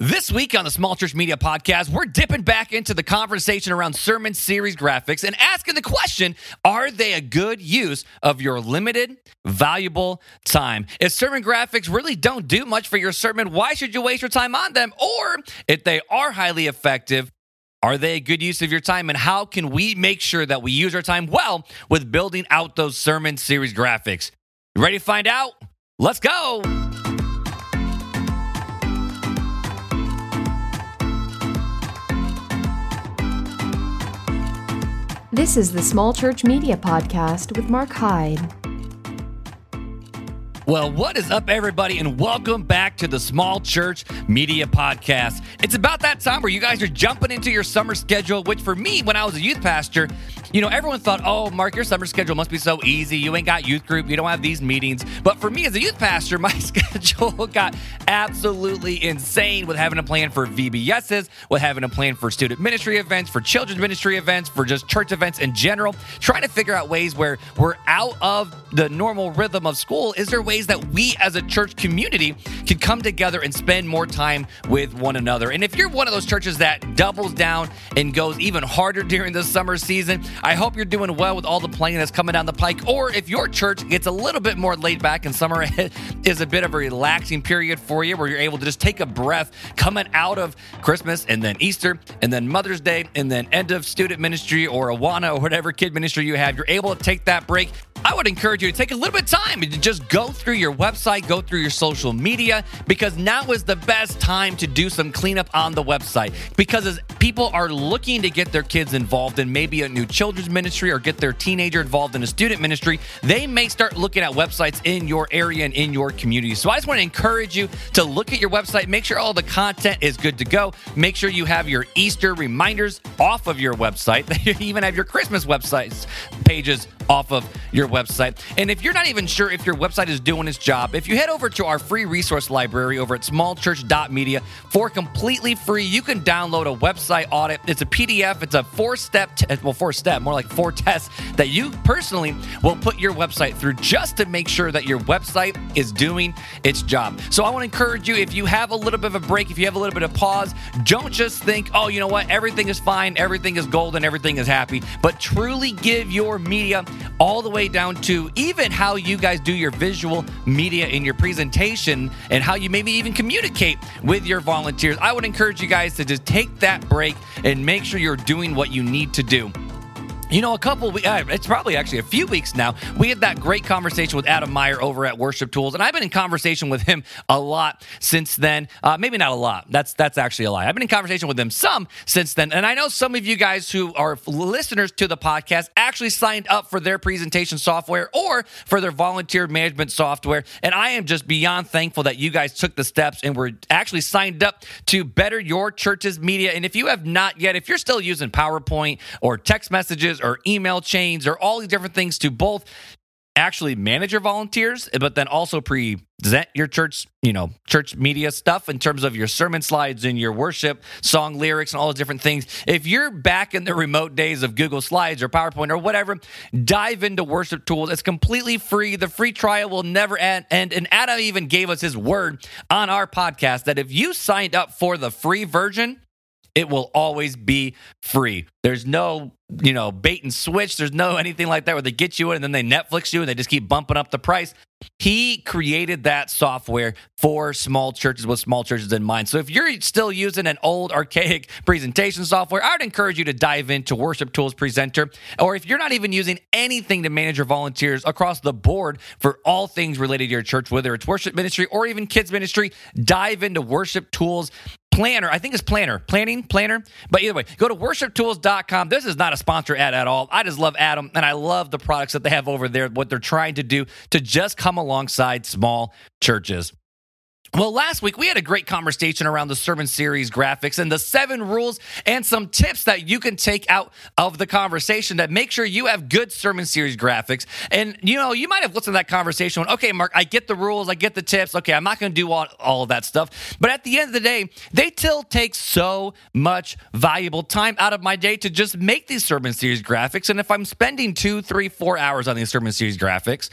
This week on the Small Church Media Podcast, we're dipping back into the conversation around sermon series graphics and asking the question Are they a good use of your limited, valuable time? If sermon graphics really don't do much for your sermon, why should you waste your time on them? Or if they are highly effective, are they a good use of your time? And how can we make sure that we use our time well with building out those sermon series graphics? You ready to find out? Let's go. This is the Small Church Media Podcast with Mark Hyde. Well, what is up, everybody, and welcome back to the Small Church Media Podcast. It's about that time where you guys are jumping into your summer schedule, which for me, when I was a youth pastor, you know, everyone thought, oh, Mark, your summer schedule must be so easy. You ain't got youth group, you don't have these meetings. But for me as a youth pastor, my schedule got absolutely insane with having a plan for VBSs, with having a plan for student ministry events, for children's ministry events, for just church events in general, trying to figure out ways where we're out of the normal rhythm of school. Is there ways that we as a church community can come together and spend more time with one another. And if you're one of those churches that doubles down and goes even harder during the summer season, I hope you're doing well with all the planning that's coming down the pike. Or if your church gets a little bit more laid back and summer is a bit of a relaxing period for you where you're able to just take a breath coming out of Christmas and then Easter and then Mother's Day and then end of student ministry or Awana or whatever kid ministry you have, you're able to take that break I would encourage you to take a little bit of time to just go through your website, go through your social media, because now is the best time to do some cleanup on the website. Because as people are looking to get their kids involved in maybe a new children's ministry or get their teenager involved in a student ministry, they may start looking at websites in your area and in your community. So I just want to encourage you to look at your website, make sure all the content is good to go, make sure you have your Easter reminders off of your website, That you even have your Christmas websites pages off of your website. And if you're not even sure if your website is doing its job, if you head over to our free resource library over at smallchurch.media for completely free, you can download a website audit. It's a PDF, it's a four step, t- well, four step, more like four tests that you personally will put your website through just to make sure that your website is doing its job. So I want to encourage you if you have a little bit of a break, if you have a little bit of pause, don't just think, oh, you know what, everything is fine, everything is golden, everything is happy, but truly give your media all the way down to even how you guys do your visual media in your presentation and how you maybe even communicate with your volunteers. I would encourage you guys to just take that break and make sure you're doing what you need to do. You know, a couple, uh, it's probably actually a few weeks now, we had that great conversation with Adam Meyer over at Worship Tools, and I've been in conversation with him a lot since then. Uh, maybe not a lot. That's that's actually a lie. I've been in conversation with him some since then, and I know some of you guys who are listeners to the podcast actually signed up for their presentation software or for their volunteer management software, and I am just beyond thankful that you guys took the steps and were actually signed up to better your church's media. And if you have not yet, if you're still using PowerPoint or text messages or email chains or all these different things to both actually manage your volunteers, but then also present your church, you know, church media stuff in terms of your sermon slides and your worship song lyrics and all those different things. If you're back in the remote days of Google Slides or PowerPoint or whatever, dive into worship tools. It's completely free. The free trial will never end. And, and Adam even gave us his word on our podcast that if you signed up for the free version, it will always be free. There's no, you know, bait and switch. There's no anything like that where they get you in and then they Netflix you and they just keep bumping up the price. He created that software for small churches with small churches in mind. So if you're still using an old archaic presentation software, I would encourage you to dive into Worship Tools Presenter. Or if you're not even using anything to manage your volunteers across the board for all things related to your church, whether it's worship ministry or even kids ministry, dive into Worship Tools planner. I think it's planner, planning, planner. But either way, go to worshiptools.com. This is not a sponsor ad at all. I just love Adam and I love the products that they have over there, what they're trying to do to just come alongside small churches. Well, last week we had a great conversation around the sermon series graphics and the seven rules and some tips that you can take out of the conversation that make sure you have good sermon series graphics. And you know, you might have listened to that conversation. When, okay, Mark, I get the rules, I get the tips. Okay, I'm not going to do all, all of that stuff. But at the end of the day, they still take so much valuable time out of my day to just make these sermon series graphics. And if I'm spending two, three, four hours on these sermon series graphics,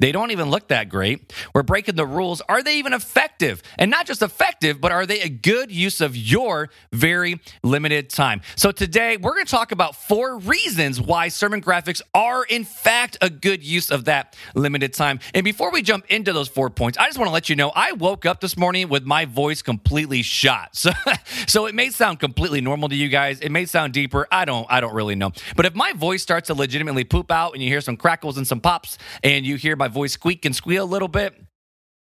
They don't even look that great. We're breaking the rules. Are they even effective? And not just effective, but are they a good use of your very limited time? So today we're going to talk about four reasons why sermon graphics are in fact a good use of that limited time. And before we jump into those four points, I just want to let you know I woke up this morning with my voice completely shot. So so it may sound completely normal to you guys. It may sound deeper. I don't I don't really know. But if my voice starts to legitimately poop out and you hear some crackles and some pops and you hear my voice squeak and squeal a little bit,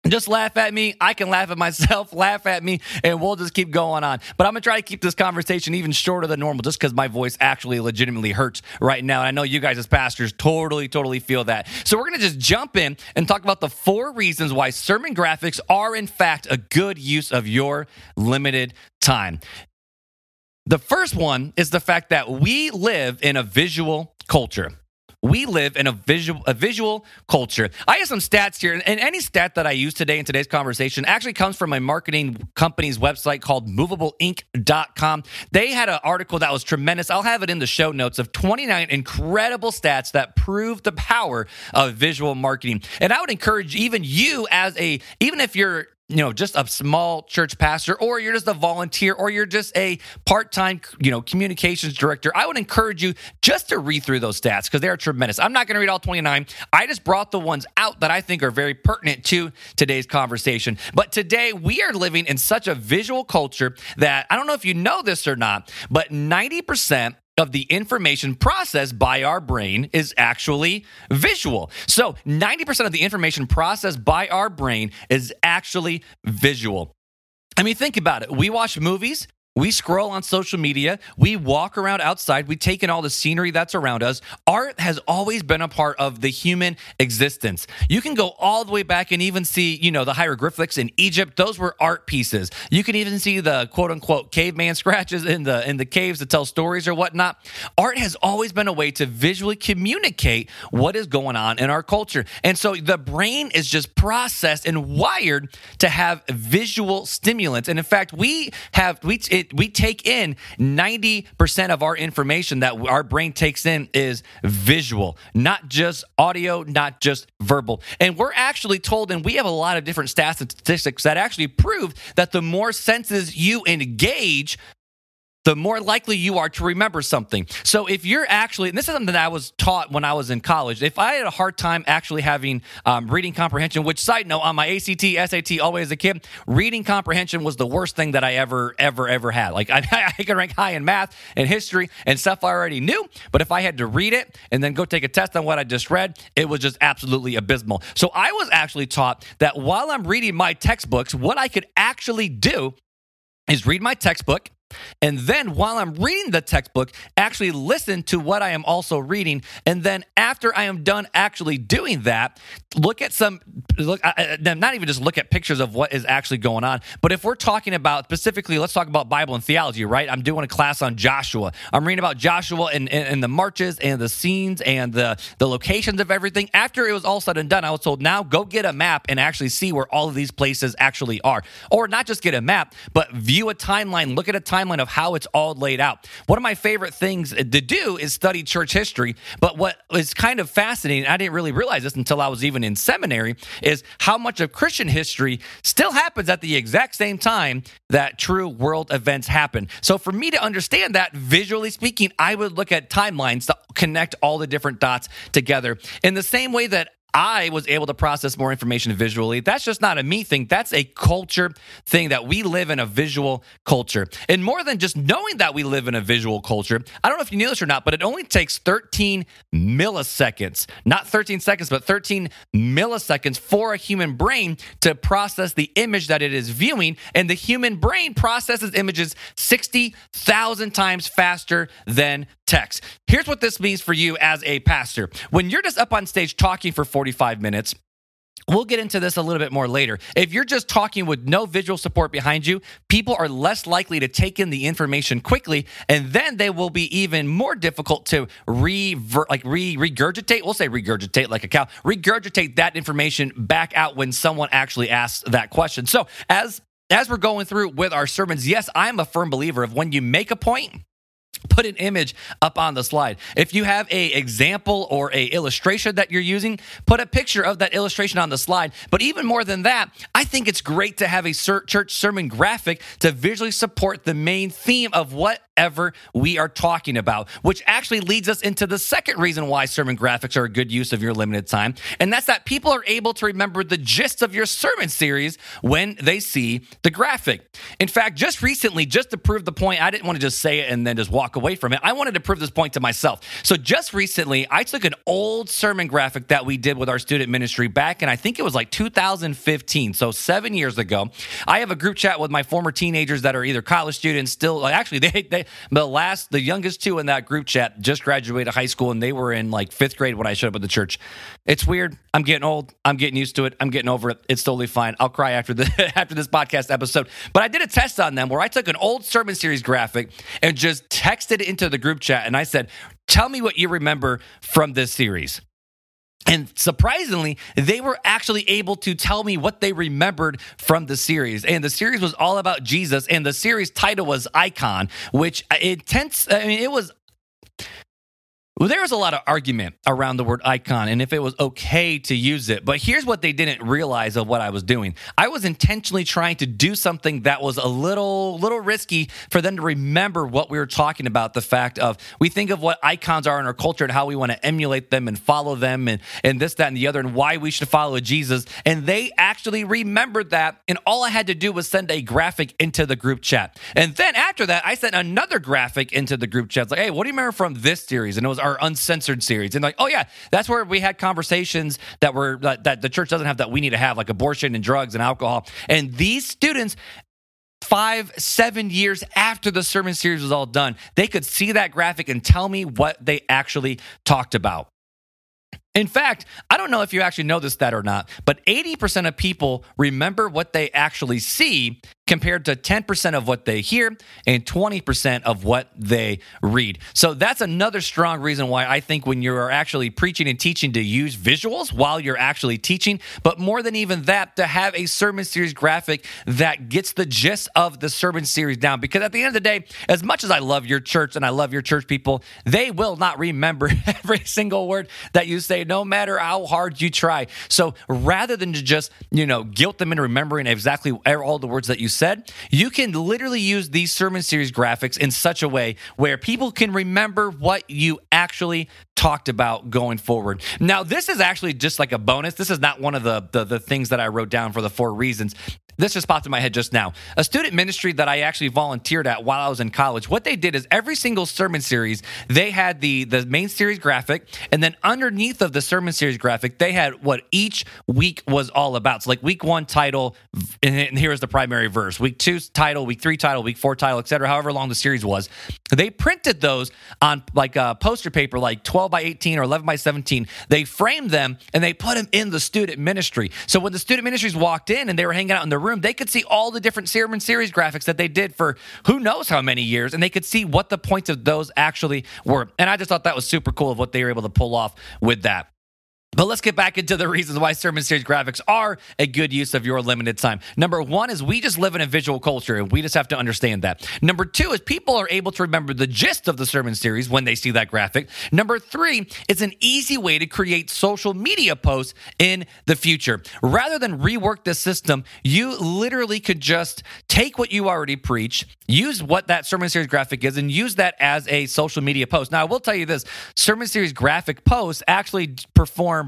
just laugh at me. I can laugh at myself, laugh at me, and we'll just keep going on. But I'm going to try to keep this conversation even shorter than normal just because my voice actually legitimately hurts right now. And I know you guys, as pastors, totally, totally feel that. So we're going to just jump in and talk about the four reasons why sermon graphics are, in fact, a good use of your limited time. The first one is the fact that we live in a visual culture. We live in a visual a visual culture. I have some stats here, and any stat that I use today in today's conversation actually comes from my marketing company's website called movableink.com. They had an article that was tremendous. I'll have it in the show notes of 29 incredible stats that prove the power of visual marketing. And I would encourage even you as a even if you're you know just a small church pastor or you're just a volunteer or you're just a part-time you know communications director i would encourage you just to read through those stats because they are tremendous. I'm not going to read all 29 i just brought the ones out that i think are very pertinent to today's conversation. But today we are living in such a visual culture that i don't know if you know this or not but 90% of the information processed by our brain is actually visual. So 90% of the information processed by our brain is actually visual. I mean, think about it. We watch movies, we scroll on social media, we walk around outside, we take in all the scenery that's around us. Art has always been a part of the human existence. You can go all the way back and even see, you know, the hieroglyphics in Egypt. Those were art pieces. You can even see the quote unquote caveman scratches in the in the caves to tell stories or whatnot. Art has always been a way to visually communicate what is going on in our culture. And so the brain is just processed and wired to have visual stimulants. And in fact, we have we it, we take in 90% of our information that our brain takes in is visual, not just audio, not just verbal. And we're actually told, and we have a lot of different stats and statistics that actually prove that the more senses you engage, the more likely you are to remember something. So if you're actually, and this is something that I was taught when I was in college, if I had a hard time actually having um, reading comprehension, which side note, on my ACT, SAT, always as a kid, reading comprehension was the worst thing that I ever, ever, ever had. Like I, I could rank high in math and history and stuff I already knew, but if I had to read it and then go take a test on what I just read, it was just absolutely abysmal. So I was actually taught that while I'm reading my textbooks, what I could actually do is read my textbook and then while I'm reading the textbook, actually listen to what I am also reading. And then after I am done actually doing that, look at some, look, not even just look at pictures of what is actually going on, but if we're talking about specifically, let's talk about Bible and theology, right? I'm doing a class on Joshua. I'm reading about Joshua and, and, and the marches and the scenes and the, the locations of everything. After it was all said and done, I was told, now go get a map and actually see where all of these places actually are. Or not just get a map, but view a timeline, look at a timeline timeline of how it's all laid out. One of my favorite things to do is study church history. But what is kind of fascinating, I didn't really realize this until I was even in seminary, is how much of Christian history still happens at the exact same time that true world events happen. So for me to understand that, visually speaking, I would look at timelines to connect all the different dots together. In the same way that I was able to process more information visually. That's just not a me thing. That's a culture thing that we live in a visual culture. And more than just knowing that we live in a visual culture, I don't know if you knew this or not, but it only takes 13 milliseconds, not 13 seconds, but 13 milliseconds for a human brain to process the image that it is viewing. And the human brain processes images 60,000 times faster than text. Here's what this means for you as a pastor. When you're just up on stage talking for 45 minutes, We'll get into this a little bit more later. If you're just talking with no visual support behind you, people are less likely to take in the information quickly, and then they will be even more difficult to revert, like re regurgitate. We'll say regurgitate like a cow. Regurgitate that information back out when someone actually asks that question. So as as we're going through with our sermons, yes, I'm a firm believer of when you make a point put an image up on the slide. If you have a example or a illustration that you're using put a picture of that illustration on the slide. But even more than that i think it's great to have a church sermon graphic to visually support the main theme of whatever we are talking about which actually leads us into the second reason why sermon graphics are a good use of your limited time and that's that people are able to remember the gist of your sermon series when they see the graphic. In fact just recently just to prove the point i didn't want to just say it and then just walk away from it. I wanted to prove this point to myself. So just recently, I took an old sermon graphic that we did with our student ministry back in, I think it was like 2015. So seven years ago. I have a group chat with my former teenagers that are either college students, still, like actually, they, they, the last, the youngest two in that group chat just graduated high school and they were in like fifth grade when I showed up at the church. It's weird. I'm getting old. I'm getting used to it. I'm getting over it. It's totally fine. I'll cry after the after this podcast episode. But I did a test on them where I took an old sermon series graphic and just texted texted into the group chat and I said, Tell me what you remember from this series. And surprisingly, they were actually able to tell me what they remembered from the series. And the series was all about Jesus. And the series title was Icon, which uh, intense, I mean, it was there was a lot of argument around the word icon and if it was okay to use it. But here's what they didn't realize of what I was doing. I was intentionally trying to do something that was a little little risky for them to remember what we were talking about. The fact of we think of what icons are in our culture and how we want to emulate them and follow them and, and this, that, and the other, and why we should follow Jesus. And they actually remembered that. And all I had to do was send a graphic into the group chat. And then after that, I sent another graphic into the group chat. It's like, hey, what do you remember from this series? And it was our uncensored series. And like, oh yeah, that's where we had conversations that were that, that the church doesn't have that we need to have, like abortion and drugs and alcohol. And these students five, seven years after the sermon series was all done, they could see that graphic and tell me what they actually talked about. In fact, I don't know if you actually know this that or not, but 80% of people remember what they actually see compared to 10% of what they hear and 20% of what they read. So that's another strong reason why I think when you're actually preaching and teaching to use visuals while you're actually teaching, but more than even that, to have a sermon series graphic that gets the gist of the sermon series down. Because at the end of the day, as much as I love your church and I love your church people, they will not remember every single word that you say, no matter how hard you try. So rather than to just, you know, guilt them into remembering exactly all the words that you said, you can literally use these sermon series graphics in such a way where people can remember what you actually talked about going forward. Now, this is actually just like a bonus. This is not one of the, the, the things that I wrote down for the four reasons this just popped in my head just now. A student ministry that I actually volunteered at while I was in college. What they did is every single sermon series, they had the the main series graphic, and then underneath of the sermon series graphic, they had what each week was all about. So like week one title, and here's the primary verse. Week two title, week three title, week four title, etc. However long the series was, they printed those on like a poster paper, like 12 by 18 or 11 by 17. They framed them and they put them in the student ministry. So when the student ministries walked in and they were hanging out in the room, they could see all the different Sermon series graphics that they did for who knows how many years, and they could see what the points of those actually were. And I just thought that was super cool of what they were able to pull off with that. But let's get back into the reasons why sermon series graphics are a good use of your limited time. Number one is we just live in a visual culture and we just have to understand that. Number two is people are able to remember the gist of the sermon series when they see that graphic. Number three, it's an easy way to create social media posts in the future. Rather than rework the system, you literally could just take what you already preach, use what that sermon series graphic is, and use that as a social media post. Now, I will tell you this sermon series graphic posts actually perform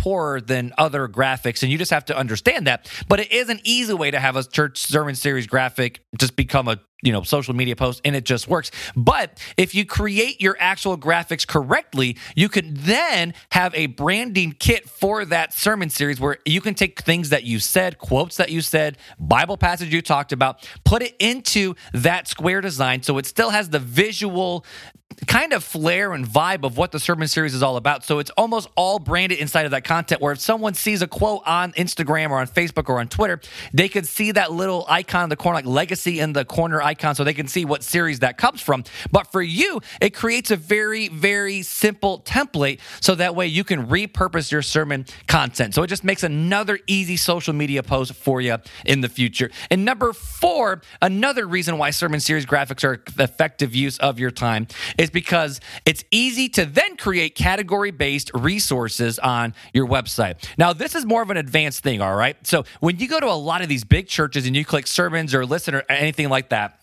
poorer than other graphics, and you just have to understand that. But it is an easy way to have a church sermon series graphic just become a you know social media post and it just works but if you create your actual graphics correctly you can then have a branding kit for that sermon series where you can take things that you said quotes that you said bible passage you talked about put it into that square design so it still has the visual kind of flair and vibe of what the sermon series is all about. So it's almost all branded inside of that content where if someone sees a quote on Instagram or on Facebook or on Twitter, they could see that little icon in the corner, like legacy in the corner icon, so they can see what series that comes from. But for you, it creates a very, very simple template so that way you can repurpose your sermon content. So it just makes another easy social media post for you in the future. And number four, another reason why sermon series graphics are effective use of your time is because it's easy to then create category based resources on your website. Now, this is more of an advanced thing, all right? So when you go to a lot of these big churches and you click sermons or listen or anything like that,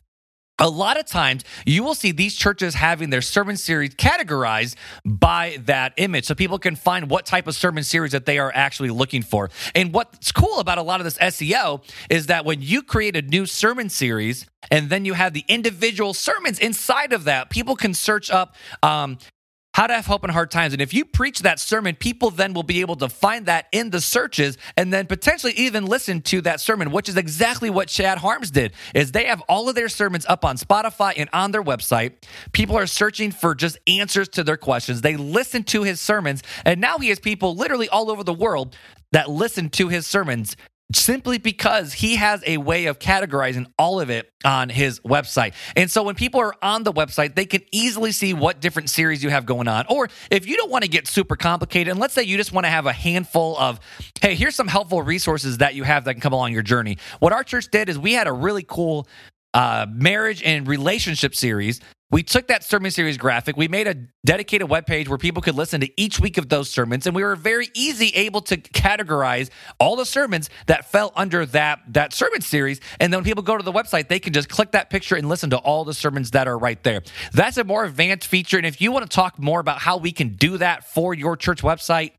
a lot of times you will see these churches having their sermon series categorized by that image so people can find what type of sermon series that they are actually looking for. And what's cool about a lot of this SEO is that when you create a new sermon series and then you have the individual sermons inside of that, people can search up um, how to have hope in hard times. And if you preach that sermon, people then will be able to find that in the searches and then potentially even listen to that sermon, which is exactly what Chad Harms did. Is they have all of their sermons up on Spotify and on their website. People are searching for just answers to their questions. They listen to his sermons, and now he has people literally all over the world that listen to his sermons simply because he has a way of categorizing all of it on his website. And so when people are on the website, they can easily see what different series you have going on. Or if you don't want to get super complicated, and let's say you just want to have a handful of, hey, here's some helpful resources that you have that can come along your journey. What our church did is we had a really cool uh, marriage and relationship series we took that sermon series graphic, we made a dedicated web page where people could listen to each week of those sermons, and we were very easy able to categorize all the sermons that fell under that, that sermon series. And then when people go to the website, they can just click that picture and listen to all the sermons that are right there. That's a more advanced feature. And if you want to talk more about how we can do that for your church website,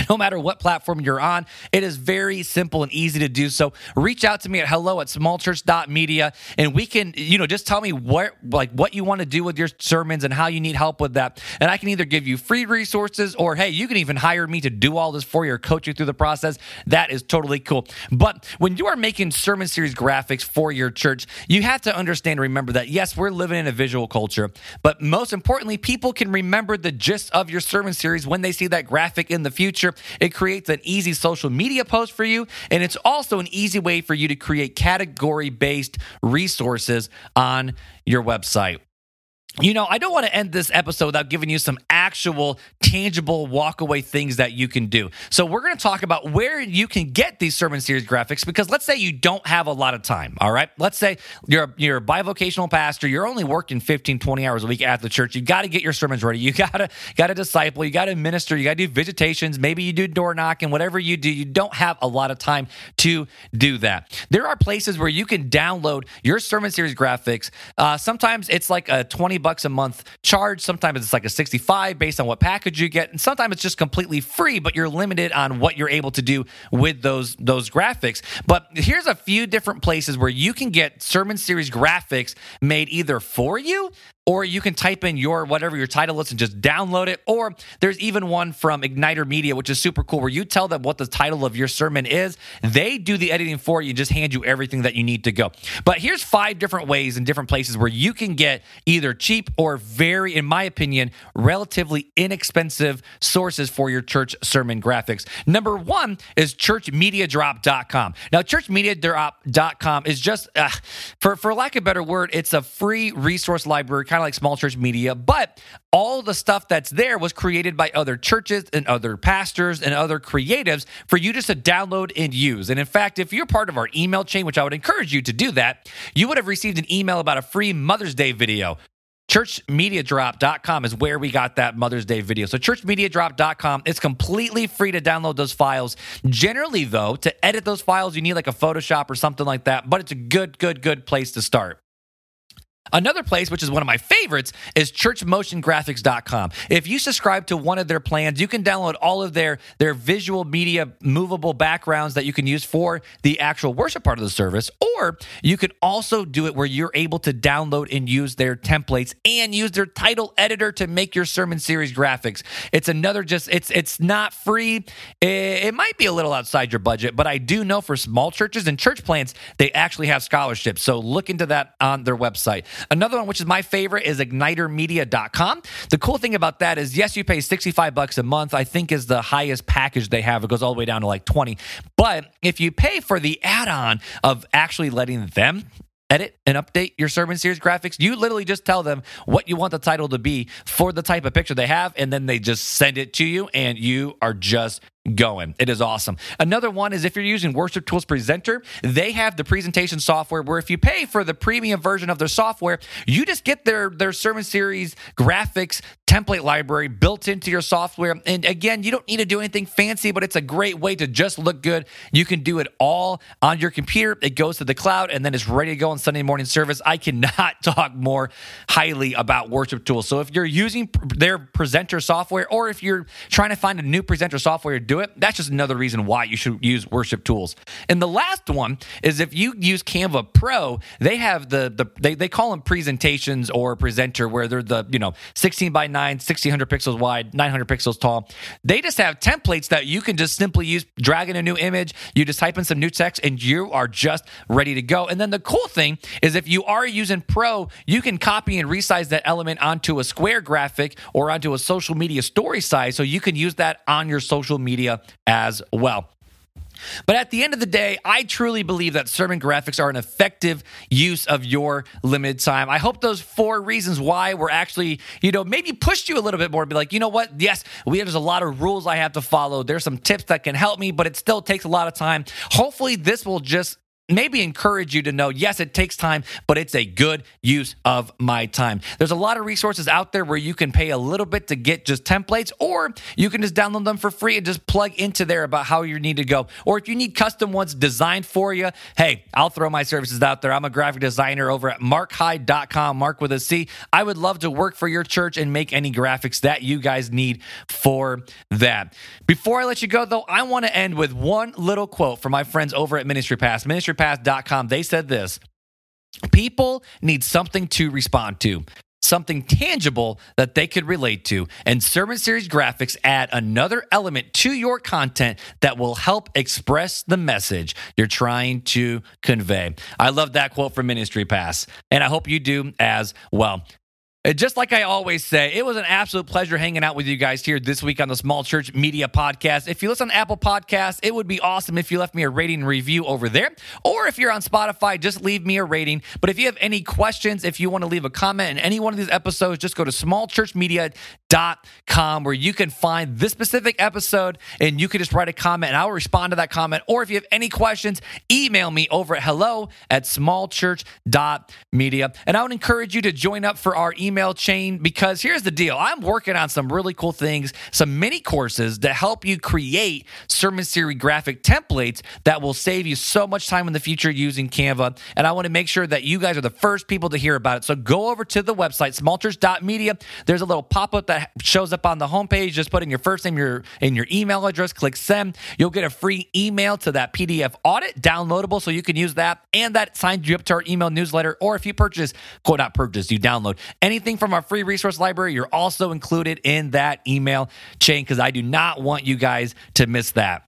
no matter what platform you're on, it is very simple and easy to do so. Reach out to me at hello at smallchurch.media and we can, you know, just tell me what like what you want to do with your sermons and how you need help with that. And I can either give you free resources or hey, you can even hire me to do all this for you or coach you through the process. That is totally cool. But when you are making sermon series graphics for your church, you have to understand remember that yes, we're living in a visual culture, but most importantly, people can remember the gist of your sermon series when they see that graphic in the future It creates an easy social media post for you, and it's also an easy way for you to create category based resources on your website. You know, I don't want to end this episode without giving you some actual, tangible walkaway things that you can do. So, we're going to talk about where you can get these sermon series graphics because let's say you don't have a lot of time, all right? Let's say you're a, you're a bivocational pastor, you're only working 15, 20 hours a week at the church. You got to get your sermons ready. You got to got to disciple, you got to minister, you got to do visitations, maybe you do door knocking, whatever you do, you don't have a lot of time to do that. There are places where you can download your sermon series graphics. Uh, sometimes it's like a 20 bucks a month charge. Sometimes it's like a 65 based on what package you get. And sometimes it's just completely free, but you're limited on what you're able to do with those, those graphics. But here's a few different places where you can get sermon series graphics made either for you or you can type in your whatever your title is and just download it. Or there's even one from Igniter Media, which is super cool, where you tell them what the title of your sermon is. They do the editing for you just hand you everything that you need to go. But here's five different ways and different places where you can get either cheap or very, in my opinion, relatively inexpensive sources for your church sermon graphics. Number one is churchmediadrop.com. Now, churchmediadrop.com is just, uh, for, for lack of a better word, it's a free resource library kind of like small church media, but all the stuff that's there was created by other churches and other pastors and other creatives for you just to download and use. And in fact, if you're part of our email chain, which I would encourage you to do that, you would have received an email about a free Mother's Day video. Churchmediadrop.com is where we got that Mother's Day video. So, churchmediadrop.com, it's completely free to download those files. Generally, though, to edit those files, you need like a Photoshop or something like that, but it's a good, good, good place to start. Another place, which is one of my favorites, is churchmotiongraphics.com. If you subscribe to one of their plans, you can download all of their, their visual media movable backgrounds that you can use for the actual worship part of the service. Or you can also do it where you're able to download and use their templates and use their title editor to make your sermon series graphics. It's another just it's it's not free. It, might be a little outside your budget, but I do know for small churches and church plants, they actually have scholarships. So look into that on their website. Another one, which is my favorite, is ignitermedia.com. The cool thing about that is, yes, you pay 65 bucks a month, I think is the highest package they have. It goes all the way down to like 20. But if you pay for the add on of actually letting them edit and update your sermon series graphics. You literally just tell them what you want the title to be for the type of picture they have, and then they just send it to you, and you are just going. It is awesome. Another one is if you're using Worship Tools Presenter, they have the presentation software where if you pay for the premium version of their software, you just get their their sermon series graphics template library built into your software. And again, you don't need to do anything fancy, but it's a great way to just look good. You can do it all on your computer. It goes to the cloud and then it's ready to go on Sunday morning service. I cannot talk more highly about Worship Tools. So if you're using their presenter software or if you're trying to find a new presenter software do it, that's just another reason why you should use Worship Tools. And the last one is if you use Canva Pro, they have the the they, they call them presentations or presenter where they're the, you know, 16 by 9 1600 pixels wide, 900 pixels tall. They just have templates that you can just simply use, drag in a new image, you just type in some new text, and you are just ready to go. And then the cool thing is if you are using Pro, you can copy and resize that element onto a square graphic or onto a social media story size so you can use that on your social media as well. But at the end of the day, I truly believe that sermon graphics are an effective use of your limited time. I hope those four reasons why were actually, you know, maybe pushed you a little bit more. Be like, you know what? Yes, we there's a lot of rules I have to follow. There's some tips that can help me, but it still takes a lot of time. Hopefully, this will just maybe encourage you to know yes, it takes time, but it's a good use of my time. There's a lot of resources out there where you can pay a little bit to get just templates, or you can just download them for free and just plug into there about how you need to go. Or if you need custom ones designed for you, hey, I'll throw my services out there. I'm a graphic designer over at markhyde.com, mark with a C. I would love to work for your church and make any graphics that you guys need for that. Before I let you go, though, I want to end with one little quote from my friends over at Ministry Pass. Ministry pass.com, they said this People need something to respond to, something tangible that they could relate to. And Sermon Series graphics add another element to your content that will help express the message you're trying to convey. I love that quote from Ministry Pass, and I hope you do as well. Just like I always say, it was an absolute pleasure hanging out with you guys here this week on the Small Church Media Podcast. If you listen on Apple Podcasts, it would be awesome if you left me a rating and review over there. Or if you're on Spotify, just leave me a rating. But if you have any questions, if you want to leave a comment in any one of these episodes, just go to smallchurchmedia.com where you can find this specific episode and you can just write a comment and I'll respond to that comment. Or if you have any questions, email me over at hello at smallchurch.media. And I would encourage you to join up for our email email chain because here's the deal I'm working on some really cool things, some mini courses to help you create sermon series graphic templates that will save you so much time in the future using Canva. And I want to make sure that you guys are the first people to hear about it. So go over to the website, smallchurch.media. There's a little pop up that shows up on the homepage. Just put in your first name, your, in your email address, click send. You'll get a free email to that PDF audit, downloadable, so you can use that. And that signs you up to our email newsletter. Or if you purchase, quote, not purchase, you download anything anything from our free resource library, you're also included in that email chain because I do not want you guys to miss that.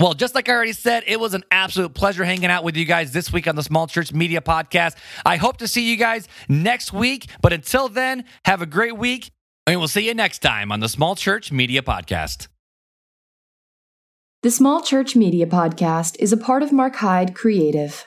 Well, just like I already said, it was an absolute pleasure hanging out with you guys this week on the Small Church Media Podcast. I hope to see you guys next week. But until then, have a great week, and we'll see you next time on the Small Church Media Podcast. The Small Church Media Podcast is a part of Mark Hyde Creative.